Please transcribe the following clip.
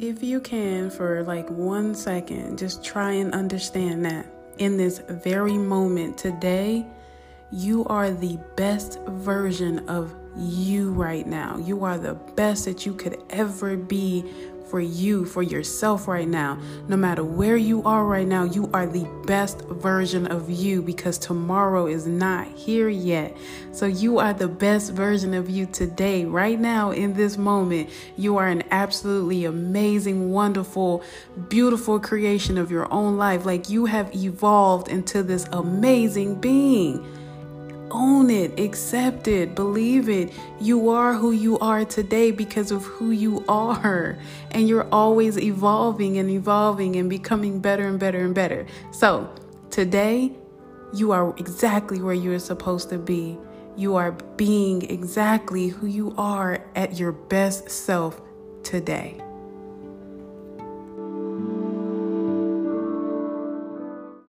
If you can, for like one second, just try and understand that in this very moment today, you are the best version of you right now. You are the best that you could ever be for you, for yourself right now. No matter where you are right now, you are the best version of you because tomorrow is not here yet. So you are the best version of you today, right now, in this moment. You are an absolutely amazing, wonderful, beautiful creation of your own life. Like you have evolved into this amazing being own it, accept it, believe it. You are who you are today because of who you are. And you're always evolving and evolving and becoming better and better and better. So, today, you are exactly where you are supposed to be. You are being exactly who you are at your best self today.